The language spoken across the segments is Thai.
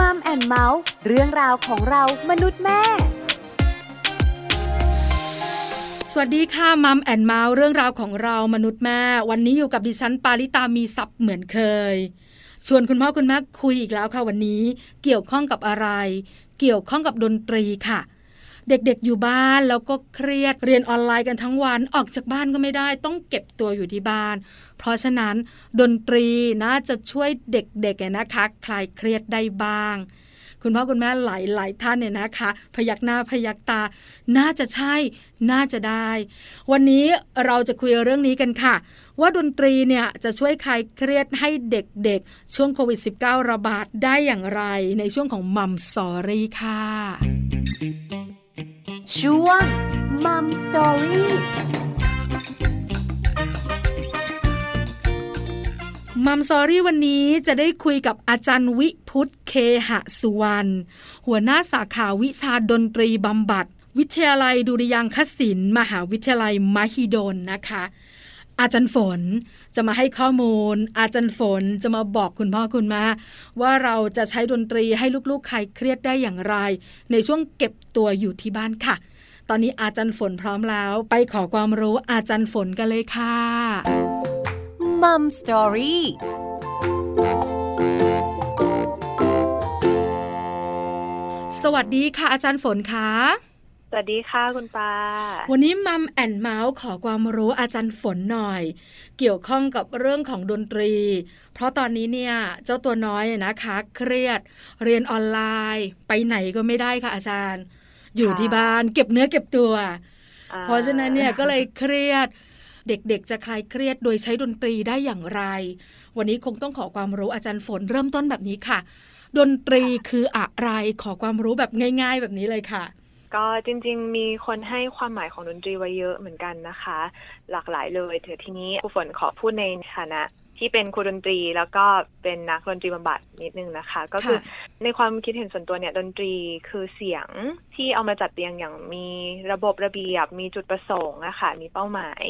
Mom and Mouth เรื่องราวของเรามนุษย์แม่ สวัสดีค่ะ Mom and Mouth เรื่องราวของเรามนุษย์แม่ วันนี้อยู่กับดิฉันปาริตามีทรัพย์เหมือนเคย ชวนคุณพ่อคุณแม่คุยอีกแล้วค่ะวันนี้ เกี่ยวข้องกับอะไร เกี่ยวข้องกับดนตรีค่ะ เด็กๆอยู่บ้านแล้วก็เครียดเรียนออนไลน์กันทั้งวันออกจากบ้านก็ไม่ได้ ต้องเก็บตัวอยู่ที่บ้าน เพราะฉะนั้นดนตรีน่าจะช่วยเด็กๆนะคะ คลายเครียดได้บ้างคุณพ่อคุณแม่หลายๆท่านเนี่ยนะคะ พยักหน้าพยักตา น่าจะใช่น่าจะได้ วันนี้เราจะคุยเรื่องนี้กันค่ะ ว่าดนตรีเนี่ยจะช่วยคลายเครียดให้เด็กๆ ช่วงโควิด -19 ระบาดได้อย่างไรในช่วงของ Mom Story ค่ะ ช่วง Mom Storyมัมสอรี่วันนี้จะได้คุยกับอาจารย์วิพุทธเคหสุวรรณหัวหน้าสาขาวิชาดนตรีบำบัด วิทยาลัยดุริยางคศิลป์มหาวิทยาลัยมหิดลนะคะ อาจารย์ฝนจะมาให้ข้อมูล อาจารย์ฝนจะมาบอกคุณพ่อคุณแม่ว่าเราจะใช้ดนตรีให้ลูกๆคลายเครียดได้อย่างไร ในช่วงเก็บตัวอยู่ที่บ้านค่ะ ตอนนี้อาจารย์ฝนพร้อมแล้ว ไปขอความรู้อาจารย์ฝนกันเลยค่ะมัมสตอรี่สวัสดีค่ะอาจารย์ฝนคะส วัสดีค่ะคุณปา วันนี้มัมแอนเมาส์ขอความรู้อาจารย์ฝนหน่อย เกี่ยวข้องกับเรื่องของดนตรี เพราะตอนนี้เนี่ยเจ้าตัวน้อยนะคะ เครียด เรียนออนไลน์ ไปไหนก็ไม่ได้ค่ะอาจารย์ อยู่ที่บ้านเก็บเนื้อเก็บตัวอ่เพราะฉะนั้นเนี่ยก็เลยเครียด เด็กๆ จะคลายเครียดโดยใช้ดนตรีได้อย่างไร วันนี้คงต้องขอความรู้อาจารย์ฝนเริ่มต้นแบบนี้ค่ะ ดนตรีคืออะไรขอความรู้แบบง่าย ๆ แบบนี้เลยค่ะ ก็จริงๆ มีคนให้ความหมายของดนตรีไว้เยอะเหมือนกันนะคะ หลากหลายเลยเถอะทีนี้ครูฝนขอพูดในฐานะที่เป็นครูดนตรีแล้วก็เป็นนักดนตรีบำบัดนิดนึงนะคะ ก็คือในความคิดเห็นส่วนตัวเนี่ยดนตรีคือเสียงที่เอามาจัดเรียงอย่างมีระบบระเบียบ มีจุดประสงค์นะคะมีเป้าหมาย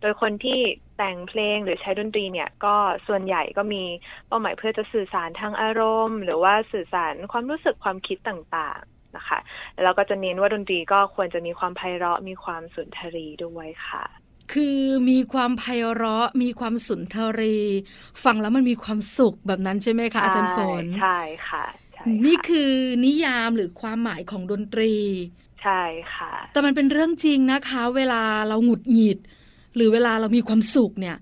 โดยคนที่แต่งเพลงหรือใช้ดนตรีเนี่ยก็ส่วนใหญ่ก็มีเป้าหมายเพื่อจะสื่อสารทางอารมณ์ หรือว่าสื่อสารความรู้สึกความคิดต่างๆ นะคะแล้วเราก็จะเน้นว่าดนตรีก็ควรจะมีความไพเราะมีความสุนทรีด้วยค่ะ คือมีความไพเราะมีความสุนทรีฟังแล้วมันมีความสุขแบบนั้นใช่ไหมคะอาจารย์ฝนใช่ค่ะใช่ะนี่คือนิยามหรือความหมายของดนตรี ใช่ค่ะ แต่มันเป็นเรื่องจริงนะคะ เวลาเราหงุดหงิด หรือเวลาเรามีความสุขเนี่ย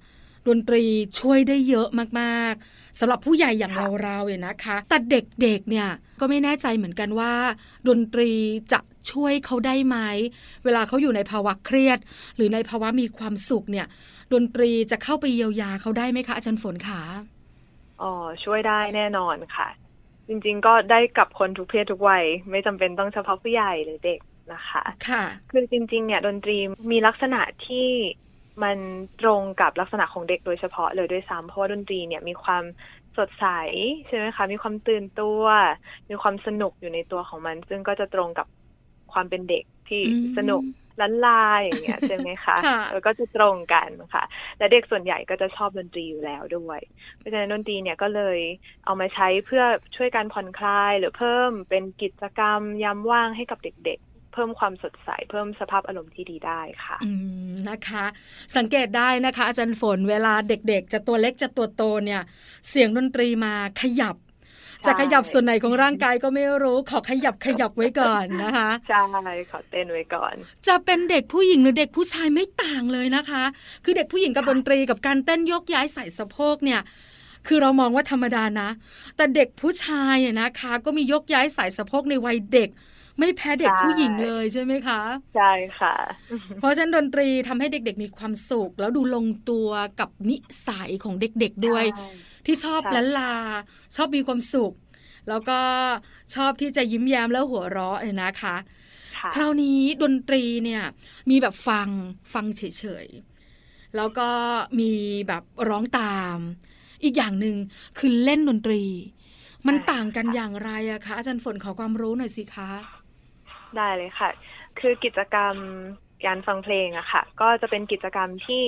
ดนตรีช่วยได้เยอะมากๆ สำหรับผู้ใหญ่อย่างค่ะเราๆเนี่ยนะคะ แต่เด็กๆเนี่ยก็ไม่แน่ใจเหมือนกันว่า ดนตรีจะช่วยเขาได้ไหม เวลาเขาอยู่ในภาวะเครียด หรือในภาวะมีความสุขเนี่ย ดนตรีจะเข้าไปเยียวยาเขาได้ไหมคะอาจารย์ฝนขาอ๋อช่วยได้แน่นอนค่ะ จริงๆก็ได้กับคนทุกเพศทุกวัย ไม่จำเป็นต้องเฉพาะผู้ใหญ่หรือเด็กนะคะ ค่ะ คือจริงๆ เนี่ยดนตรีมีลักษณะที่ มันตรงกับลักษณะของเด็กโดยเฉพาะเลยด้วยซ้ำเพราะว่าดนตรีเนี่ยมีความสดใสใช่ไหมคะ มีความตื่นตัว มีความสนุกอยู่ในตัวของมัน ซึ่งก็จะตรงกับความเป็นเด็กที่อืมสนุกลันลาอย่างเงี้ยใช่ไหมคะค่ะเออก็จะตรงกันค่ะ และเด็กส่วนใหญ่ก็จะชอบดนตรีอยู่แล้วด้วย เพราะฉะนั้นดนตรีเนี่ยก็เลยเอามาใช้เพื่อช่วยการผ่อนคลาย หรือเพิ่มเป็นกิจกรรมยามว่างให้กับเด็กๆ เพิ่มความสดใส เพิ่มสภาพอารมณ์ที่ดีได้ค่ะอืมนะคะ สังเกตได้นะคะ อาจารย์ฝนเวลาเด็กๆ จะตัวเล็กจะตัวโตเนี่ย เสียงดนตรีมาขยับใช่จะขยับส่วนไหนของร่างกายก็ไม่รู้ ขอขยับขยับไว้ก่อนนะคะใช่ขอเต้นไว้ก่อน จะเป็นเด็กผู้หญิงหรือเด็กผู้ชายไม่ต่างเลยนะคะ คือเด็กผู้หญิงกับค่ะดนตรีกับการเต้นยกย้ายใส่สะโพกเนี่ย คือเรามองว่าธรรมดานะ แต่เด็กผู้ชายอะนะคะ ก็มียกย้ายใส่สะโพกในวัยเด็ก ไม่แพ้เด็กผู้หญิงเลยใช่ไหมคะใช่ค่ะ เพราะฉะนั้นดนตรีทำให้เด็กๆมีความสุข แล้วดูลงตัวกับนิสัยของเด็กๆด้วยใช่ที่ชอบใช่ละลา ชอบมีความสุข แล้วก็ชอบที่จะยิ้มแย้มแล้วหัวเราะเนี่ยนะคะค่ะคราวนี้ดนตรีเนี่ยมีแบบฟังฟังเฉยๆแล้วก็มีแบบร้องตาม อีกอย่างหนึ่งคือเล่นดนตรีมันใช่ต่างกันค่ะอย่างไรอะคะอาจารย์ฝนขอความรู้หน่อยสิคะ ได้เลยค่ะ คือกิจกรรมการฟังเพลงอะค่ะ ก็จะเป็นกิจกรรมที่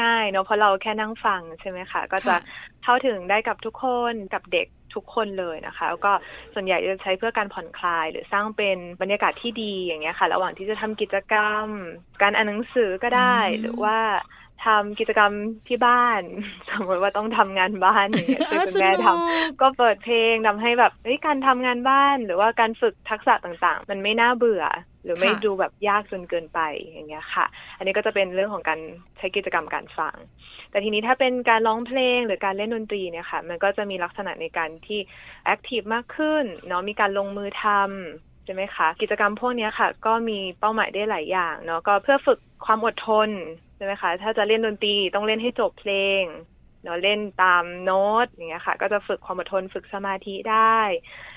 ง่ายๆเนาะเพราะเราแค่นั่งฟังใช่ไหมคะก็จะค่ะเข้าถึงได้กับทุกคนกับเด็กทุกคนเลยนะคะแล้วก็ส่วนใหญ่จะใช้เพื่อการผ่อนคลาย หรือสร้างเป็นบรรยากาศที่ดีอย่างเงี้ยค่ะ ระหว่างที่จะทำกิจกรรม การอ่านหนังสือก็ได้อืมหรือว่า ทำกิจกรรมที่บ้าน สมมติว่าต้องทำงานบ้านอย่างเงี้ยช่วยคุณแม่ทำก็เปิดเพลงทำให้แบบเฮ้ยการทำงานบ้าน หรือว่าการฝึกทักษะต่างๆ มันไม่น่าเบื่อ หรือไม่ค่ะดูแบบยากจนเกินไปอย่างเงี้ยค่ะ อันนี้ก็จะเป็นเรื่องของการใช้กิจกรรมการฟัง แต่ทีนี้ถ้าเป็นการร้องเพลงหรือการเล่นดนตรีเนี่ยค่ะ มันก็จะมีลักษณะในการที่แอคทีฟมากขึ้นเนาะมีการลงมือทำใช่ไหมคะ กิจกรรมพวกเนี้ยค่ะ ก็มีเป้าหมายได้หลายอย่างเนาะก็เพื่อฝึกความอดทนใช่ไหมคะ ถ้าจะเล่นดนตรีต้องเล่นให้จบเพลงเนาะเล่นตามโน้ตอย่างเงี้ยค่ะ ก็จะฝึกความอดทนฝึกสมาธิได้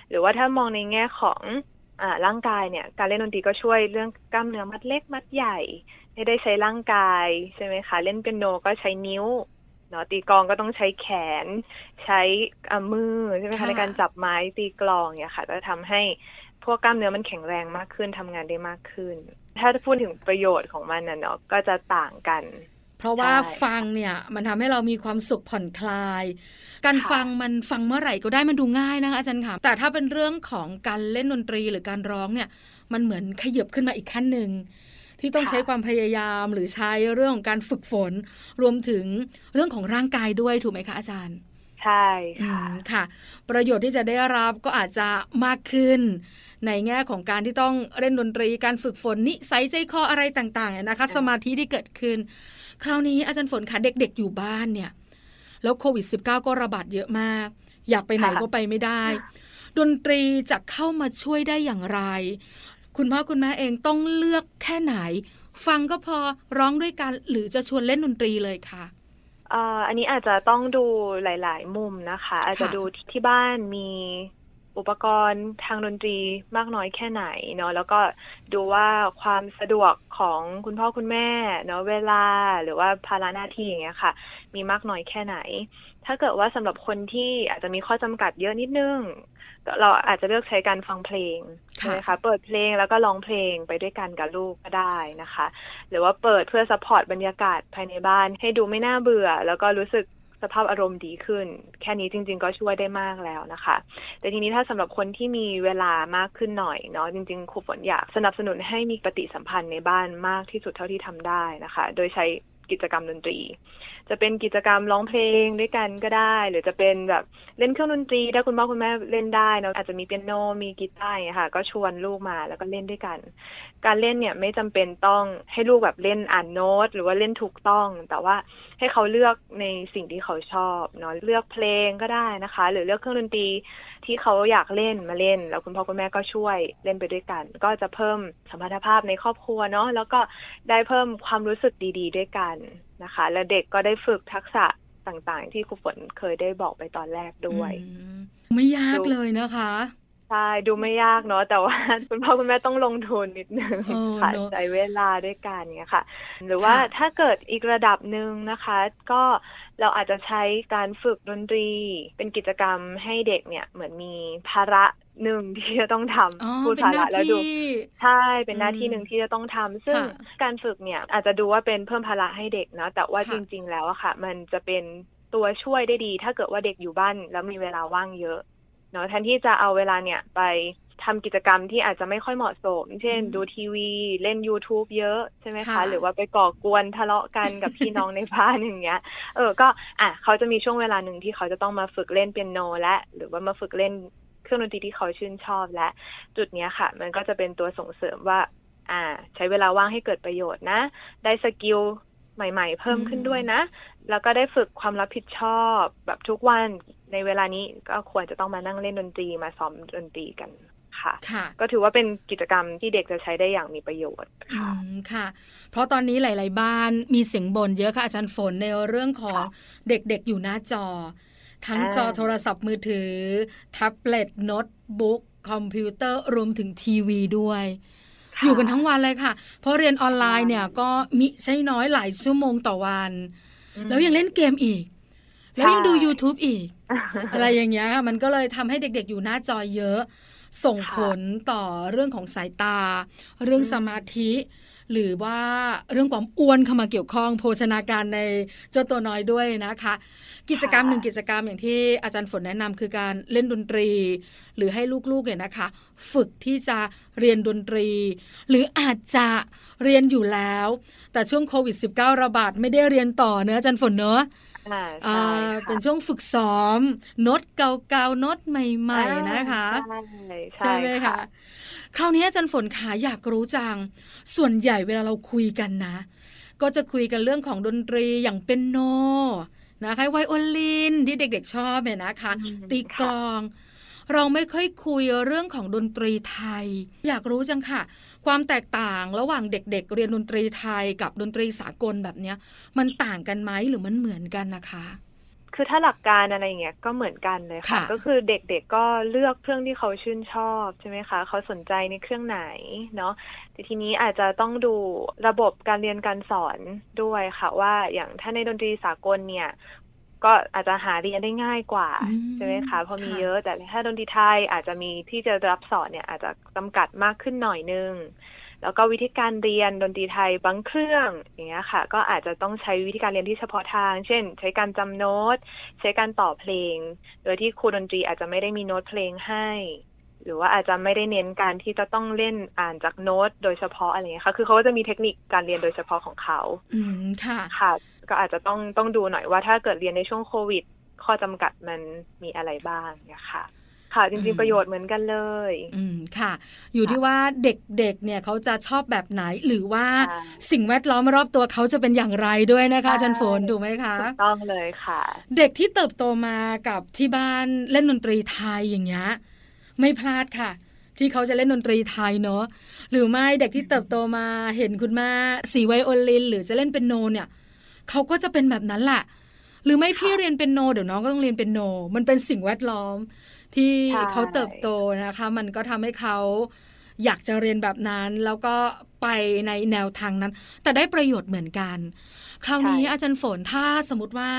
หรือว่าถ้ามองในแง่ของอ่าร่างกายเนี่ย การเล่นดนตรีก็ช่วยเรื่องกล้ามเนื้อมัดเล็กมัดใหญ่ ให้ได้ใช้ร่างกายใช่ไหมคะ เล่นเปียโนก็ใช้นิ้วเนาะตีกลองก็ต้องใช้แขน ใช้อ่ามือใช่ไหมค่ะคะในการจับไม้ตีกลองเนี่ยค่ะ ก็ทำให้ พวกกล้ามเนื้อมันแข็งแรงมากขึ้นทำงานได้มากขึ้น ถ้าพูดถึงประโยชน์ของมันนะเนาะก็จะต่างกัน เพราะว่าใช่ฟังเนี่ยมันทำให้เรามีความสุขผ่อนคลาย การค่ะฟังมันฟังเมื่อไหร่ก็ได้มันดูง่ายนะคะอาจารย์ค่ะแต่ถ้าเป็นเรื่องของการเล่นดนตรีหรือการร้องเนี่ย มันเหมือนขยับขึ้นมาอีกขั้นหนึ่งที่ต้องใช้ความพยายามหรือใช้เรื่องของการฝึกฝน รวมถึงเรื่องของร่างกายด้วยถูกไหมคะอาจารย์ ใช่อืค่ะมค่ะ ประโยชน์ที่จะได้รับก็อาจจะมากขึ้น ในแง่ของการที่ต้องเล่นดนตรีการฝึกฝนนิสัยใจคออะไรต่างๆนะคะค่ะสมาธิที่เกิดขึ้น คราวนี้อาจารย์ฝนคะเด็กๆอยู่บ้านเนี่ย แล้วโควิด -19 ก็ระบาดเยอะมาก อยากไปไหนก็ไปไม่ได้ ดนตรีจะเข้ามาช่วยได้อย่างไร คุณพ่อคุณแม่เองต้องเลือกแค่ไหน ฟังก็พอร้องด้วยกันหรือจะชวนเล่นดนตรีเลยค่ะเอ่ออันนี้อาจจะต้องดูหลาย ๆ มุมนะคะ อาจจะค่ะดูที่บ้านมีอุปกรณ์ทางดนตรีมากน้อยแค่ไหนเนาะแล้วก็ดูว่าความสะดวกของคุณพ่อคุณแม่เนาะเวลาหรือว่าภาระหน้าที่อย่างเงี้ยค่ะ มีมากน้อยแค่ไหน ถ้าเกิดว่าสำหรับคนที่อาจจะมีข้อจำกัดเยอะนิดนึงก็ เราอาจจะเลือกใช้การฟังเพลงค่ะใช่ไหมคะเปิดเพลงแล้วก็ร้องเพลงไปด้วยกันกับลูกก็ได้นะคะ หรือว่าเปิดเพื่อ support บรรยากาศภายในบ้าน ให้ดูไม่น่าเบื่อ แล้วก็รู้สึกสภาพอารมณ์ดีขึ้น แค่นี้จริง ๆ ก็ช่วยได้มากแล้วนะคะ แต่ทีนี้ถ้าสำหรับคนที่มีเวลามากขึ้นหน่อยเนาะจริงๆครูฝนอยากสนับสนุนให้มีปฏิสัมพันธ์ในบ้านมากที่สุดเท่าที่ทำได้นะคะ โดยใช้ กิจกรรมดนตรี จะเป็นกิจกรรมร้องเพลงด้วยกันก็ได้ หรือจะเป็นแบบเล่นเครื่องดนตรี ถ้าคุณพ่อคุณแม่เล่นได้เนาะอาจจะมีเปียโนมีกีตาร์ค่ะ ก็ชวนลูกมาแล้วก็เล่นด้วยกัน การเล่นเนี่ยไม่จำเป็นต้องให้ลูกแบบเล่นอ่านโน้ต หรือว่าเล่นถูกต้อง แต่ว่าให้เขาเลือกในสิ่งที่เขาชอบเนาะเลือกเพลงก็ได้นะคะ หรือเลือกเครื่องดนตรี ที่เขาอยากเล่นมาเล่น แล้วคุณพ่อคุณแม่ก็ช่วยเล่นไปด้วยกัน ก็จะเพิ่มสมรรถภาพในครอบครัวเนาะแล้วก็ได้เพิ่มความรู้สึกดี ๆ ด้วยกันนะคะ และเด็กก็ได้ฝึกทักษะต่างๆ ที่ครูฝนเคยได้บอกไปตอนแรกด้วย ไม่ยากเลยนะคะ ใช่ดูไม่ยากเนาะแต่ว่าคุณพ่อคุณแม่ต้องลงทุนนิดนึงเออค่ะเนอะใช้เวลาด้วยกันเนี้ยค่ะ หรือว่าค่ะถ้าเกิดอีกระดับหนึ่งนะคะ ก็เราอาจจะใช้การฝึกดนตรี เป็นกิจกรรมให้เด็กเนี่ยเหมือนมีภาระหนึ่งที่จะต้องทอ๋อำพูดเป็นภาหระน้าแล้วดูที่ใช่เป็นหน้าที่อืมหนึ่งที่จะต้องทำซึ่งค่ะการฝึกเนี่ยอาจจะดูว่าเป็นเพิ่มภาระให้เด็กเนาะแต่ว่าค่ะจริง ๆ แล้วอะค่ะ มันจะเป็นตัวช่วยได้ดี ถ้าเกิดว่าเด็กอยู่บ้านแล้วมีเวลาว่างเยอะ เนาะแทนที่จะเอาเวลาเนี่ยไปทำกิจกรรมที่อาจจะไม่ค่อยเหมาะสม เช่นอืมดูทีวี เล่น YouTube เยอะใช่ไหมค่ะคะ หรือว่าไปก่อกวนทะเลาะกันกับพี่น้องในบ้านอย่างเงี้ย เออ ก็อะเขาจะมีช่วงเวลาหนึ่งที่เขาจะต้องมาฝึกเล่นเปียโน และหรือว่ามาฝึกเล่นเครื่องดนตรีที่เขาชื่นชอบและ จุดเนี้ยค่ะ มันก็จะเป็นตัวส่งเสริมว่า อ่า ใช้เวลาว่างให้เกิดประโยชน์นะ ได้ skill ใหม่ ๆ เพิ่มขึ้นด้วยนะ แล้วก็ได้ฝึกความรับผิดชอบแบบทุกวัน ในเวลานี้ก็ควรจะต้องมานั่งเล่นดนตรีมาซ้อมดนตรีกันค่ะค่ะก็ถือว่าเป็นกิจกรรมที่เด็กจะใช้ได้อย่างมีประโยชน์อืค่ะมค่ะ เพราะตอนนี้หลาย ๆ บ้านมีเสียงบ่นเยอะค่ะอาจารย์ฝนในเรื่องของค่ะเด็ก ๆ อยู่หน้าจอ ทั้งอ่าจอโทรศัพท์มือถือ แท็บเล็ตโน้ตบุ๊กคอมพิวเตอร์รวมถึงทีวีด้วยค่ะอยู่กันทั้งวันเลยค่ะ เพราะเรียนออนไลน์เนี่ยก็มิใช่น้อยหลายชั่วโมงต่อวันอืมแล้วยังเล่นเกมอีก แล้วยังดูใช่ YouTube อีก อะไรอย่างเงี้ยค่ะมันก็เลยทำให้เด็กๆอยู่หน้าจอเยอะ ส่งค่ะผลต่อเรื่องของสายตา เรื่องอืมสมาธิ หรือว่าเรื่องความอ้วนเข้ามาเกี่ยวข้อง โภชนาการในเจ้าตัวน้อยด้วยนะคะ กิจกรรมหนึ่งกิจกรรมอย่างที่อาจารย์ฝนแนะนำคือการเล่นดนตรี หรือให้ลูกๆเนี่ยนะคะ ฝึกที่จะเรียนดนตรี หรืออาจจะเรียนอยู่แล้ว แต่ช่วงโควิด -19 ระบาดไม่ได้เรียนต่อเนื้ออาจารย์ฝนเนอะ เป็นช่วงฝึกซ้อมโน้ตเก่าๆโน้ตใหม่ๆนะคะใช่ไหมคะคราวนี้อาจารย์ฝนขาอยากรู้จัง ส่วนใหญ่เวลาเราคุยกันนะ ก็จะคุยกันเรื่องของดนตรีอย่างเป็นโนนะคะไวโอลินที่เด็กๆชอบเนี่ยนะคะ ตีกลอง เราไม่ค่อยคุยเรื่องของดนตรีไทย อยากรู้จังค่ะ ความแตกต่างระหว่างเด็ก ๆ เรียนดนตรีไทยกับดนตรีสากลแบบเนี้ย มันต่างกันไหมหรือมันเหมือนกันนะคะ คือถ้าหลักการอะไรเงี้ยก็เหมือนกันเลยค่ะ ก็คือเด็กๆก็เลือกเครื่องที่เขาชื่นชอบใช่ไหมคะเขาสนใจในเครื่องไหนเนาะแต่ทีนี้อาจจะต้องดูระบบการเรียนการสอนด้วยค่ะ ว่าอย่างถ้าในดนตรีสากลเนี่ย ก็อาจจะหาเรียนได้ง่ายกว่าใช่ไหมคะเพราะมีเยอะแต่ถ้าดนตรีไทยอาจจะมีที่จะรับสอนเนี่ยอาจจะจำกัดมากขึ้นหน่อยนึงแล้วก็วิธีการเรียนดนตรีไทยบางเครื่องอย่างเงี้ยค่ะ ก็อาจจะต้องใช้วิธีการเรียนที่เฉพาะทาง เช่น ใช้การจำโน้ต ใช้การต่อเพลง โดยที่ครูดนตรีอาจจะไม่ได้มีโน้ตเพลงให้ หรือว่าอาจจะไม่ได้เน้นการที่จะต้องเล่นอ่านจากโน้ตโดยเฉพาะอะไรเงี้ยค่ะ คือเขาก็จะมีเทคนิคการเรียนโดยเฉพาะของเขา อืมค่ะ ค่ะ ก็อาจจะต้องต้องดูหน่อยว่าถ้าเกิดเรียนในช่วงโควิด ข้อจำกัดมันมีอะไรบ้างเนี่ยค่ะค่ะจริงๆประโยชน์เหมือนกันเลย อืมค่ะ อยู่ที่ว่าเด็กๆเนี่ยเขาจะชอบแบบไหนหรือว่าสิ่งแวดล้อมรอบตัวเขาจะเป็นอย่างไรด้วยนะคะจันฝนถูกไหมคะถูกต้องเลยค่ะ เด็กที่เติบโตมากับที่บ้านเล่นดนตรีไทยอย่างเงี้ย ไม่พลาดค่ะ ที่เขาจะเล่นดนตรีไทยเนาะหรือไม่เด็กที่เติบโตมาเห็นคุณแม่สีไวโอลิน หรือจะเล่นเป็นโนเนี่ยเขาก็จะเป็นแบบนั้นแหละหรือไม่พี่เรียนเป็นโนเดี๋ยวน้องก็ต้องเรียนเป็นโน มันเป็นสิ่งแวดล้อมที่เขาเติบโตนะคะ มันก็ทำให้เขาอยากจะเรียนแบบนั้น แล้วก็ไปในแนวทางนั้น แต่ได้ประโยชน์เหมือนกัน คราวนี้อาจารย์ฝนถ้าสมมติว่า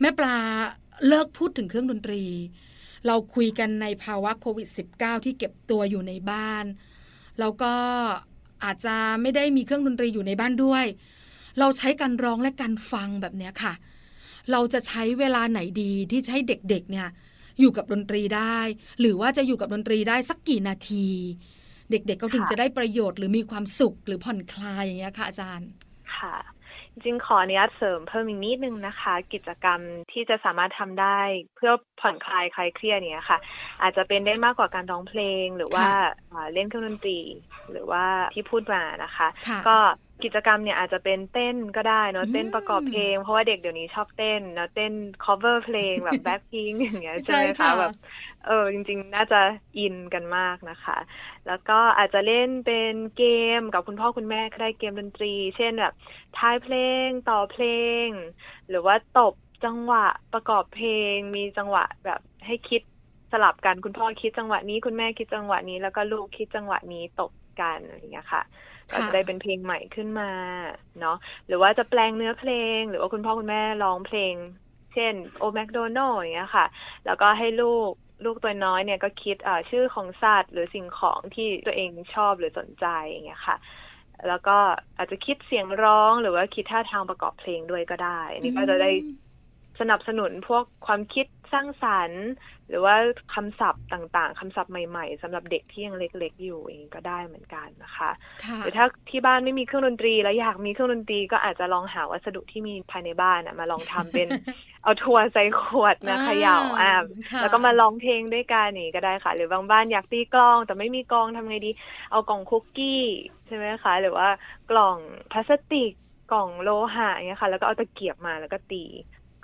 แม่ปลาเลิกพูดถึงเครื่องดนตรี เราคุยกันในภาวะโควิด -19 ที่เก็บตัวอยู่ในบ้าน แล้วก็อาจจะไม่ได้มีเครื่องดนตรีอยู่ในบ้านด้วย เราใช้การร้องและการฟังแบบนี้ค่ะ เราจะใช้เวลาไหนดีที่ใช้เด็กๆเนี่ยอยู่กับดนตรีได้ หรือว่าจะอยู่กับดนตรีได้สักกี่นาที เด็กๆเขาถึงจะได้ประโยชน์หรือมีความสุขหรือผ่อนคลายอย่างเงี้ยค่ะอาจารย์ ค่ะ จริงขออนุญาตเสริมเพิ่มอีกนิดนึงนะคะ กิจกรรมที่จะสามารถทำได้เพื่อผ่อนคลายคลายเครียดเนี้ยค่ะ อาจจะเป็นได้มากกว่าการร้องเพลงหรือว่าเล่นเครื่องดนตรี หรือว่าที่พูดมานะคะ ก็ กิจกรรมเนี่ยอาจจะเป็นเต้นก็ได้เนาะเต้นประกอบเพลง เพราะว่าเด็กเดี๋ยวนี้ชอบเต้นเนาะเต้น cover เพลงแบบแบ็คพิงอย่างเงี้ยใช่ไหมคะแบบเออจริง ๆ น่าจะอินกันมากนะคะ แล้วก็อาจจะเล่นเป็นเกมกับคุณพ่อคุณแม่ก็ได้เกมดนตรี เช่นแบบทายเพลงต่อเพลง หรือว่าตบจังหวะประกอบเพลง มีจังหวะแบบให้คิดสลับกันคุณพ่อคิดจังหวะนี้ คุณแม่คิดจังหวะนี้ แล้วก็ลูกคิดจังหวะนี้ตบกันอะไรอย่างเงี้ยค่ะ ก็จะได้เป็นเพลงใหม่ขึ้นมาเนาะหรือว่าจะแปลงเนื้อเพลง หรือว่าคุณพ่อคุณแม่ร้องเพลง เช่นโอแมคโดนัลอย่างเงี้ยค่ะ แล้วก็ให้ลูกลูกตัวน้อยเนี่ยก็คิดชื่อของสัตว์หรือสิ่งของที่ตัวเองชอบหรือสนใจอย่างเงี้ยค่ะ แล้วก็อาจจะคิดเสียงร้องหรือว่าคิดท่าทางประกอบเพลงด้วยก็ได้ นี่ก็จะได้สนับสนุนพวกความคิด สร้างสรรค์ หรือว่าคำศัพท์ต่างๆคำศัพท์ใหม่ๆสำหรับเด็กที่ยังเล็กๆ อยู่เองก็ได้เหมือนกันนะคะหรือถ้าที่บ้านไม่มีเครื่องดนตรี แล้วอยากมีเครื่องดนตรีก็อาจจะลองหาวัสดุที่มีภายในบ้านอะมาลองทำเป็นเอาทัวร์ใส่ขวดนะเขย่าอ่าแล้วก็มาร้องเพลงด้วยกันนี่ก็ได้ค่ะ หรือบางบ้านอยากตีกลอง แต่ไม่มีกลองทำไงดี เอากล่องคุกกี้ใช่ไหมคะ หรือว่ากล่องพลาสติกกล่องโลหะอย่างเงี้ยค่ะ แล้วก็เอาตะเกียบมาแล้วก็ตี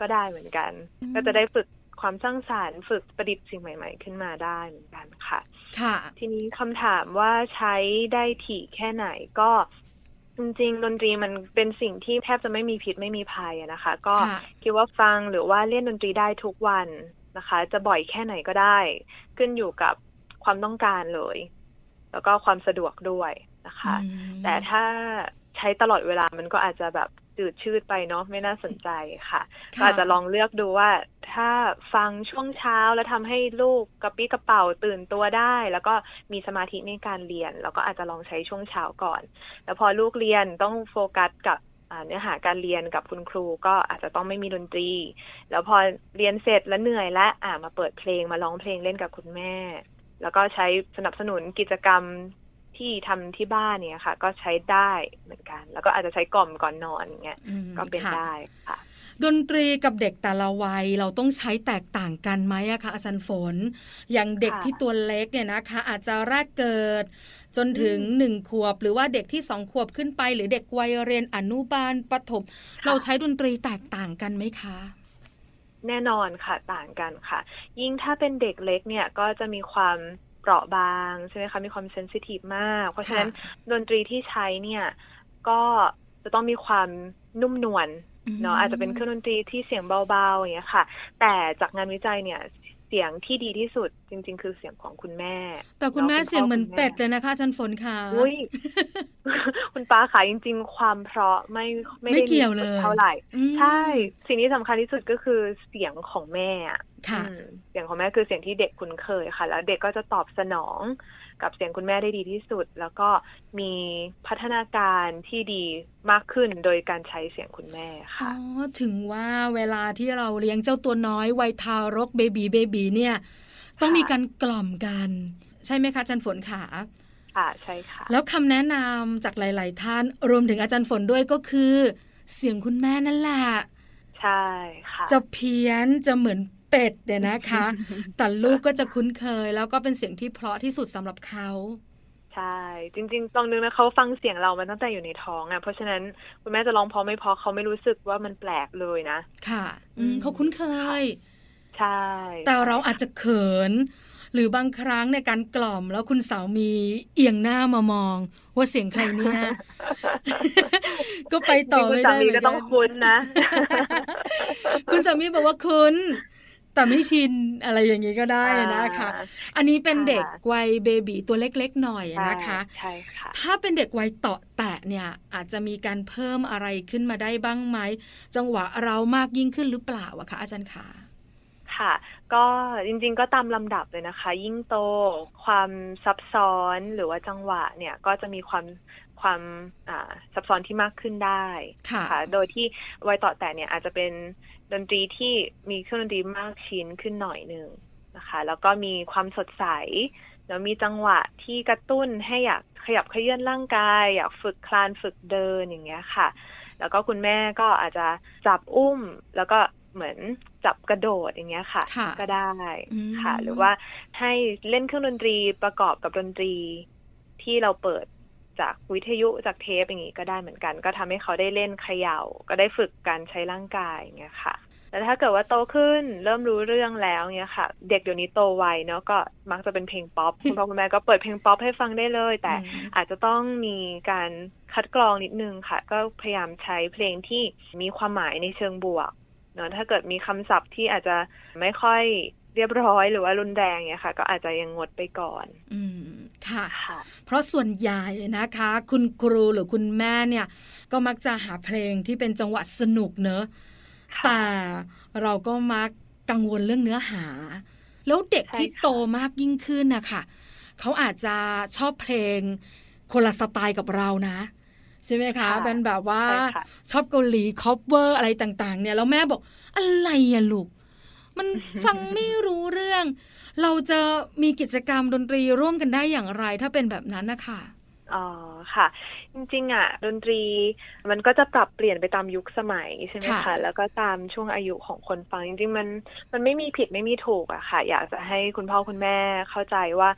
ก็ได้เหมือนกัน ก็จะได้ฝึก ความสร้างสารรค์ฝึกประดิษฐ์สิ่งใหม่ ๆ ขึ้นมาได้เหมือนกันค่ะ ค่ะ ทีนี้คำถามว่าใช้ได้ถี่แค่ไหนก็จริงๆดนตรีมันเป็นสิ่งที่แทบจะไม่มีผิดไม่มีภัยนะคะ ก็คิดว่าฟังหรือว่าเล่นดนตรีได้ทุกวันนะคะ จะบ่อยแค่ไหนก็ได้ ขึ้นอยู่กับความต้องการเลย แล้วก็ความสะดวกด้วยนะคะ แต่ถ้าใช้ตลอดเวลามันก็อาจจะแบบ จืดชืดไปเนาะไม่น่าสนใจค่ะก็อาจจะลองเลือกดูว่าถ้าฟังช่วงเช้าแล้วทำให้ลูกกระปี้กระเป๋าตื่นตัวได้ แล้วก็มีสมาธิในการเรียน แล้วก็อาจจะลองใช้ช่วงเช้าก่อน แล้วพอลูกเรียนต้องโฟกัสกับเนื้อหาการเรียนกับคุณครูก็อาจจะต้องไม่มีดนตรี แล้วพอเรียนเสร็จแล้วเหนื่อยและอ่ามาเปิดเพลงมาร้องเพลงเล่นกับคุณแม่ แล้วก็ใช้สนับสนุนกิจกรรม ที่ทำที่บ้านเนี่ยค่ะ ก็ใช้ได้เหมือนกัน แล้วก็อาจจะใช้กล่อมก่อนนอนอย่างเงี้ยก็เป็นได้ค่ะ ดนตรีกับเด็กแต่ละวัยเราต้องใช้แตกต่างกันไหมอะคะอาจารย์ฝน อย่างเด็กที่ตัวเล็กเนี่ยนะคะ อาจจะแรกเกิดจนถึงหนึ่งขวบ หรือว่าเด็กที่สองขวบขึ้นไป หรือเด็กวัยเรียนอนุบาลปฐมเราใช้ดนตรีแตกต่างกันไหมคะแน่นอนค่ะต่างกันค่ะ ยิ่งถ้าเป็นเด็กเล็กเนี่ยก็จะมีความ เปราะบางใช่ไหมคะมีความเซนซิทีฟมาก เพราะฉะนั้นดนตรีที่ใช้เนี่ยก็จะต้องมีความนุ่มนวลเนาะอาจจะเป็นเครื่องดนตรีที่เสียงเบาๆอย่างเงี้ยค่ะ แต่จากงานวิจัยเนี่ยเสียงที่ดีที่สุดจริง ๆ คือเสียงของคุณแม่ แต่คุณแม่เสียงเหมือนเป็ดเลยนะคะจันฝนค่ะอุ้ยคุณป้าขายจริง ๆ ความเพราะไม่ไม่ได้เกี่ยวเลยเท่าไหร่ใช่ สิ่งที่สำคัญที่สุดก็คือเสียงของแม่ ค่ะเสียงของแม่คือเสียงที่เด็กคุ้นเคยค่ะ แล้วเด็กก็จะตอบสนองกับเสียงคุณแม่ได้ดีที่สุด แล้วก็มีพัฒนาการที่ดีมากขึ้นโดยการใช้เสียงคุณแม่ค่ะอ๋อถึงว่าเวลาที่เราเลี้ยงเจ้าตัวน้อยวัยทารกเบบีเบบีเนี่ย ต้องมีการกล่อมกัน ใช่ไหมคะจันฝนขาค่ะใช่ค่ะ แล้วคำแนะนำจากหลาย ๆ ท่านรวมถึงอาจารย์ฝนด้วยก็คือ เสียงคุณแม่นั่นแหละใช่ค่ะ จะเพี้ยนจะเหมือน เป็ดเนี่ยนะคะ แต่ลูกก็จะคุ้นเคย แล้วก็เป็นเสียงที่เพราะที่สุดสำหรับเขาใช่ จริง ๆ ตองนึงนะเขาฟังเสียงเรามาตั้งแต่อยู่ในท้องอะเพราะฉะนั้นคุณแม่จะร้องพอไม่พอเขาไม่รู้สึกว่ามันแปลกเลยนะ ค่ะเขาคุ้นเคย ใช่ แต่เราอาจจะเขิน หรือบางครั้งในการกล่อมแล้วคุณสามีเอียงหน้ามามอง ว่าเสียงใครเนี่ยก็ไปต่อไม่ได้คุณสามีก็ต้องคุ้นนะ คุณสามีบอกว่าคุ้น แต่ไม่ชินอะไรอย่างนี้ก็ได้นะคะ อันนี้เป็นเด็กวัยเบบีตัวเล็กๆหน่อยนะคะใช่ค่ะถ้าเป็นเด็กวัยเตาะแตะเนี่ยอาจจะมีการเพิ่มอะไรขึ้นมาได้บ้างไหม จังหวะเรามากยิ่งขึ้นหรือเปล่าอะคะอาจารย์คะค่ะก็จริงๆก็ตามลำดับเลยนะคะ ยิ่งโตความซับซ้อนหรือว่าจังหวะเนี่ยก็จะมีความความซับซ้อนที่มากขึ้นได้ค่ะ โดยที่วัยต่อแต่เนี่ยอาจจะเป็น ดนตรีที่มีเครื่องดนตรีมากชิ้นขึ้นหน่อยหนึ่งนะคะ แล้วก็มีความสดใส แล้วมีจังหวะที่กระตุ้นให้อยากขยับเขยื่อนร่างกาย อยากฝึกคลานฝึกเดินอย่างเงี้ยค่ะ แล้วก็คุณแม่ก็อาจจะจับอุ้มแล้วก็เหมือนจับกระโดดอย่างเงี้ยค่ะ ก็ได้ค่ะ หรือว่าให้เล่นเครื่องดนตรีประกอบกับดนตรีที่เราเปิด จากวิทยุจากเทปอย่างนี้ก็ได้เหมือนกัน ก็ทำให้เขาได้เล่นเขยา่า ก็ได้ฝึกการใช้ร่างกายอย่างเงี้ยค่ะแล้วถ้าเกิดว่าโตขึ้นเริ่มรู้เรื่องแล้วเนี่ยค่ะ เด็กเดี๋ยวนี้โตไวเนาะก็มักจะเป็นเพลงป๊อปคุณพ่อคุณแม่ก็เปิดเพลงป๊อปให้ฟังได้เลย แต่อาจจะต้องมีการคัดกรองนิดนึงค่ะ ก็พยายามใช้เพลงที่มีความหมายในเชิงบวกเนาะถ้าเกิดมีคำศัพท์ที่อาจจะไม่ค่อยเรียบร้อยหรือว่ารุนแรงเนี่ยค่ะ ก็อาจจะยังงดไปก่อน อืม ค่ะ เพราะส่วนใหญ่นะคะ คุณครูหรือคุณแม่เนี่ย ก็มักจะหาเพลงที่เป็นจังหวะสนุกเนอะแต่เราก็มักกังวลเรื่องเนื้อหา แล้วเด็กที่โตมากยิ่งขึ้นนะคะเขาอาจจะชอบเพลงคนละสไตล์กับเรานะใช่ไหมคะ เป็นแบบว่าชอบเกาหลี cover อะไรต่าง ๆ เนี่ยแล้วแม่บอกอะไรอะลูก มันฟังไม่รู้เรื่อง เราจะมีกิจกรรมดนตรีร่วมกันได้อย่างไร ถ้าเป็นแบบนั้นนะคะอ๋อค่ะ จริงๆอะดนตรีมันก็จะปรับเปลี่ยนไปตามยุคสมัยใช่ไหมคะแล้วก็ตามช่วงอายุของคนฟังจริงๆมันมันไม่มีผิดไม่มีถูกอะค่ะ อยากจะให้คุณพ่อคุณแม่เข้าใจว่า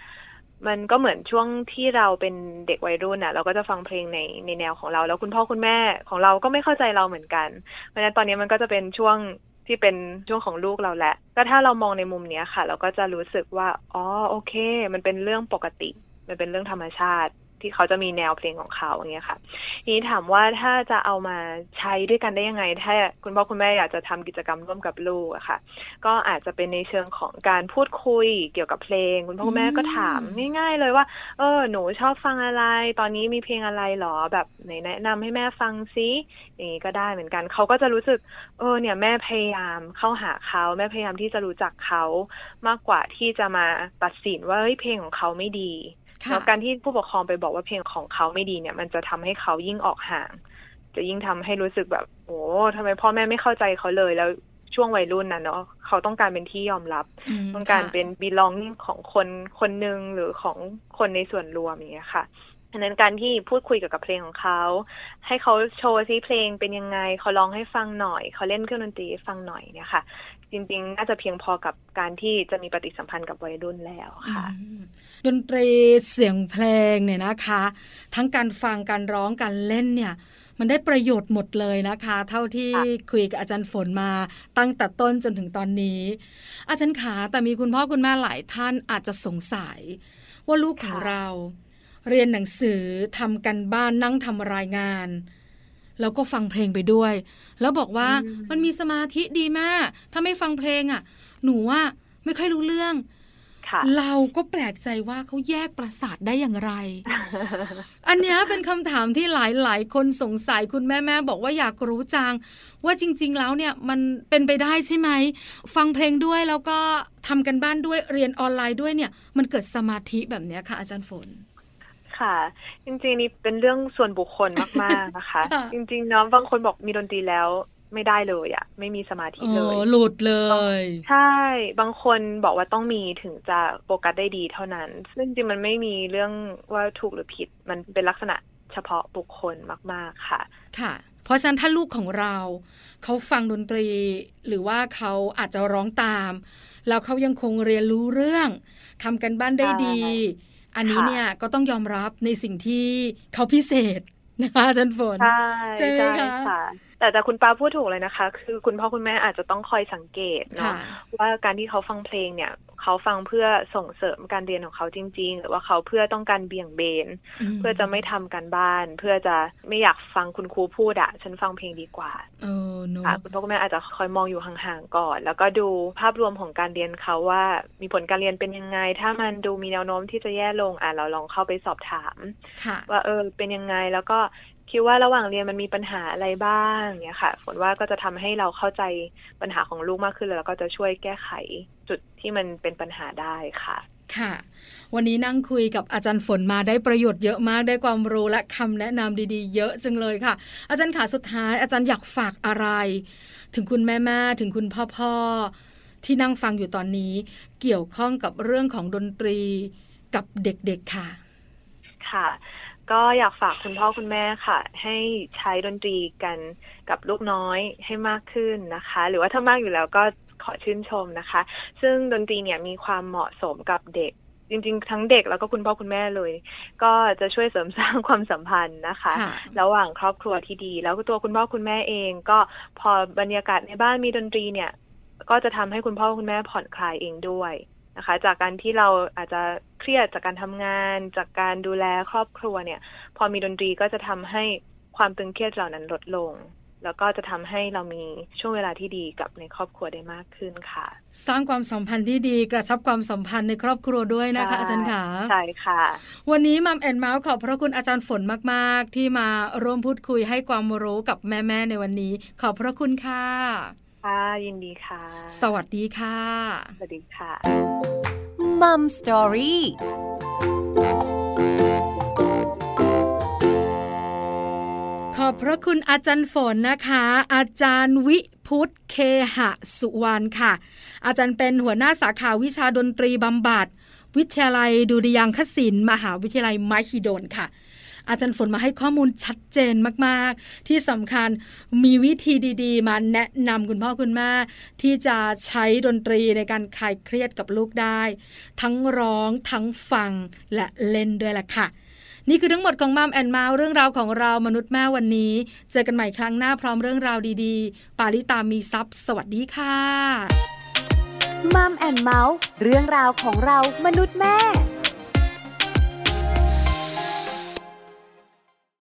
มันก็เหมือนช่วงที่เราเป็นเด็กวัยรุ่นอะเราก็จะฟังเพลงในในแนวของเรา แล้วคุณพ่อคุณแม่ของเราก็ไม่เข้าใจเราเหมือนกัน เพราะฉะนั้นตอนนี้มันก็จะเป็นช่วง ที่เป็นช่วงของลูกเราแหละ ก็ถ้าเรามองในมุมนี้ค่ะ เราก็จะรู้สึกว่า อ๋อ โอเค มันเป็นเรื่องปกติ มันเป็นเรื่องธรรมชาติ ที่เขาจะมีแนวเพลงของเขาอย่างเงี้ยค่ะทีนี้ถามว่าถ้าจะเอามาใช้ด้วยกันได้ยังไง ถ้าคุณพ่อคุณแม่อยากจะทำกิจกรรมร่วมกับลูกอะค่ะ ก็อาจจะเป็นในเชิงของการพูดคุยเกี่ยวกับเพลง คุณพ่อคุณแม่ก็ถามง่ายๆเลยว่า เออ หนูชอบฟังอะไร ตอนนี้มีเพลงอะไรหรอแบบไหนแนะนำให้แม่ฟังซิอย่างนี้ก็ได้เหมือนกันเขาก็จะรู้สึก เออ เนี่ยแม่พยายามเข้าหาเขาแม่พยายามที่จะรู้จักเขามากกว่าที่จะมาตัดสินว่าเฮ้ยเพลงของเขาไม่ดีค่ะ แล้วการที่ผู้ปกครองไปบอกว่าเพลงของเขาไม่ดีเนี่ย มันจะทำให้เขายิ่งออกห่าง จะยิ่งทำให้รู้สึกแบบโอ้ทำไมพ่อแม่ไม่เข้าใจเขาเลยแล้วช่วงวัยรุ่นน่ะเนาะเขาต้องการเป็นที่ยอมรับมต้องการค่ะเป็น belonging ของคนคนหนึ่งหรือของคนในส่วนรวมอย่างเงี้ยค่ะดังนั้นการที่พูดคุยเกี่ยวกับเพลงของเขา ให้เขาโชว์ซิเพลงเป็นยังไงเขาร้องให้ฟังหน่อย เขาเล่นเครื่องดนตรีให้ฟังหน่อยเนี่ยค่ะ จริง ๆ น่าจะเพียงพอกับการที่จะมีปฏิสัมพันธ์กับวัยรุ่นแล้วค่ะอืม ดนตรีเสียงเพลงเนี่ยนะคะ ทั้งการฟังการร้องการเล่นเนี่ยมันได้ประโยชน์หมดเลยนะคะ เท่าที่ค่ะคุยกับอาจารย์ฝนมาตั้งแต่ต้นจนถึงตอนนี้ อาจารย์ขาแต่มีคุณพ่อคุณแม่หลายท่านอาจจะสงสัย ว่าลูกของเรา เรียนหนังสือทำกันบ้านนั่งทำรายงาน แล้วก็ฟังเพลงไปด้วย แล้วบอกว่าอืมมันมีสมาธิดีมากถ้าไม่ฟังเพลงอะ หนูว่าไม่ค่อยรู้เรื่องค่ะ เราก็แปลกใจว่าเขาแยกประสาทได้อย่างไร อันเนี้ยเป็นคำถามที่หลายๆ คนสงสัยคุณแม่แม่บอกว่าอยากรู้จัง ว่าจริง ๆ แล้วเนี่ยมันเป็นไปได้ใช่ไหม ฟังเพลงด้วยแล้วก็ทำกันบ้านด้วยเรียนออนไลน์ด้วยเนี่ย มันเกิดสมาธิแบบเนี้ยค่ะอาจารย์ฝนค่ะจริงๆนี่เป็นเรื่องส่วนบุคคลมากๆนะคะค่ะจริงๆเนาะบางคนบอกมีดนตรีแล้ว ไม่ได้เลยอะไม่มีสมาธิโอ้เลยหลุดเลย ใช่ บางคนบอกว่าต้องมีถึงจะโฟกัสได้ดีเท่านั้น ซึ่งจริงๆมันไม่มีเรื่องว่าถูกหรือผิด มันเป็นลักษณะเฉพาะบุคคลมาก ๆ ค่ะ ค่ะ เพราะฉะนั้นถ้าลูกของเราเขาฟังดนตรี หรือว่าเขาอาจจะร้องตาม แล้วเขายังคงเรียนรู้เรื่องทำกันบ้านได้ดี อันนี้ค่ะเนี่ยก็ต้องยอมรับในสิ่งที่เขาพิเศษนะคะอาจารย์ฝนใช่ใช่ไหมคะค่ะ แต่แต่คุณป้าพูดถูกเลยนะคะ คือคุณพ่อคุณแม่อาจจะต้องคอยสังเกตเนาะค่ะว่าการที่เขาฟังเพลงเนี่ย เขาฟังเพื่อส่งเสริมการเรียนของเขาจริง ๆ หรือว่าเขาเพื่อต้องการเบี่ยงเบนมเพื่อจะไม่ทำการบ้าน เพื่อจะไม่อยากฟังคุณครูพูดอะฉันฟังเพลงดีกว่าเออเนอะค่ะคุณพ่อคุณแม่อาจจะคอยมองอยู่ห่างๆก่อน แล้วก็ดูภาพรวมของการเรียนเขาว่ามีผลการเรียนเป็นยังไง ถ้ามันดูมีแนวโน้มที่จะแย่ลงอะเราลองเข้าไปสอบถามค่ะว่าเออเป็นยังไงแล้วก็คิดว่าระหว่างเรียนมันมีปัญหาอะไรบ้างเนี่ยค่ะฝนว่าก็จะทำให้เราเข้าใจปัญหาของลูกมากขึ้นแล้วก็จะช่วยแก้ไขจุดที่มันเป็นปัญหาได้ค่ะ ค่ะ วันนี้นั่งคุยกับอาจารย์ฝนมาได้ประโยชน์เยอะมากได้ความรู้และคำแนะนำดีๆ เยอะจังเลยค่ะ อาจารย์ขาสุดท้าย อาจารย์อยากฝากอะไร ถึงคุณแม่ๆถึงคุณพ่อๆที่นั่งฟังอยู่ตอนนี้ เกี่ยวข้องกับเรื่องของดนตรีกับเด็กๆค่ะ ค่ะก็อยากฝากคุณพ่อคุณแม่ค่ะ ให้ใช้ดนตรีกันกับลูกน้อยให้มากขึ้นนะคะ หรือว่าถ้ามากอยู่แล้วก็ ขอชื่นชมนะคะ ซึ่งดนตรีเนี่ยมีความเหมาะสมกับเด็กจริงๆ ทั้งเด็กแล้วก็คุณพ่อคุณแม่เลย ก็จะช่วยเสริมสร้างความสัมพันธ์นะคะค่ะระหว่างครอบครัวที่ดี แล้วก็ตัวคุณพ่อคุณแม่เอง ก็พอบรรยากาศในบ้านมีดนตรีเนี่ย ก็จะทำให้คุณพ่อคุณแม่ผ่อนคลายเองด้วยนะคะ จากการที่เราอาจจะเครียดจากการทำงาน จากการดูแลครอบครัวเนี่ย พอมีดนตรีก็จะทำให้ความตึงเครียดเหล่านั้นลดลง แล้วก็จะทำให้เรามีช่วงเวลาที่ดีกับในครอบครัวได้มากขึ้นค่ะ สร้างความสัมพันธ์ที่ดีกระชับความสัมพันธ์ในครอบครัวด้วยนะคะใช่อาจารย์ขาใช่ค่ะ วันนี้มัมแอนเมาส์ขอบพระคุณอาจารย์ฝนมาก ๆ ที่มาร่วมพูดคุยให้ความรู้กับแม่ ๆ ในวันนี้ ขอบพระคุณค่ะค่ะยินดีค่ะ สวัสดีค่ะ สวัสดีค่ะมัมสตอรี่ อบพระคุณอาจารย์ฝนนะคะ อาจารย์วิพุทธเคหะสุวรรณค่ะ อาจารย์เป็นหัวหน้าสาขาวิชาดนตรีบำบัด วิทยาลัยดุริยางคศิลป์มหาวิทยาลัยมหิดลค่ะ อาจารย์ฝนมาให้ข้อมูลชัดเจนมากๆ ที่สำคัญมีวิธีดีๆ มาแนะนำคุณพ่อคุณแม่ที่จะใช้ดนตรีในการคลายเครียดกับลูกได้ ทั้งร้องทั้งฟังและเล่นด้วยล่ะค่ะ นี่คือทั้งหมดของ Mom and Mouth เรื่องราวของเรามนุษย์แม่วันนี้ เจอกันใหม่ครั้งหน้าพร้อมเรื่องราวดีๆ ปาริตามีทรัพย์สวัสดีค่ะ Mom and Mouth เรื่องราวของเรามนุษย์แม่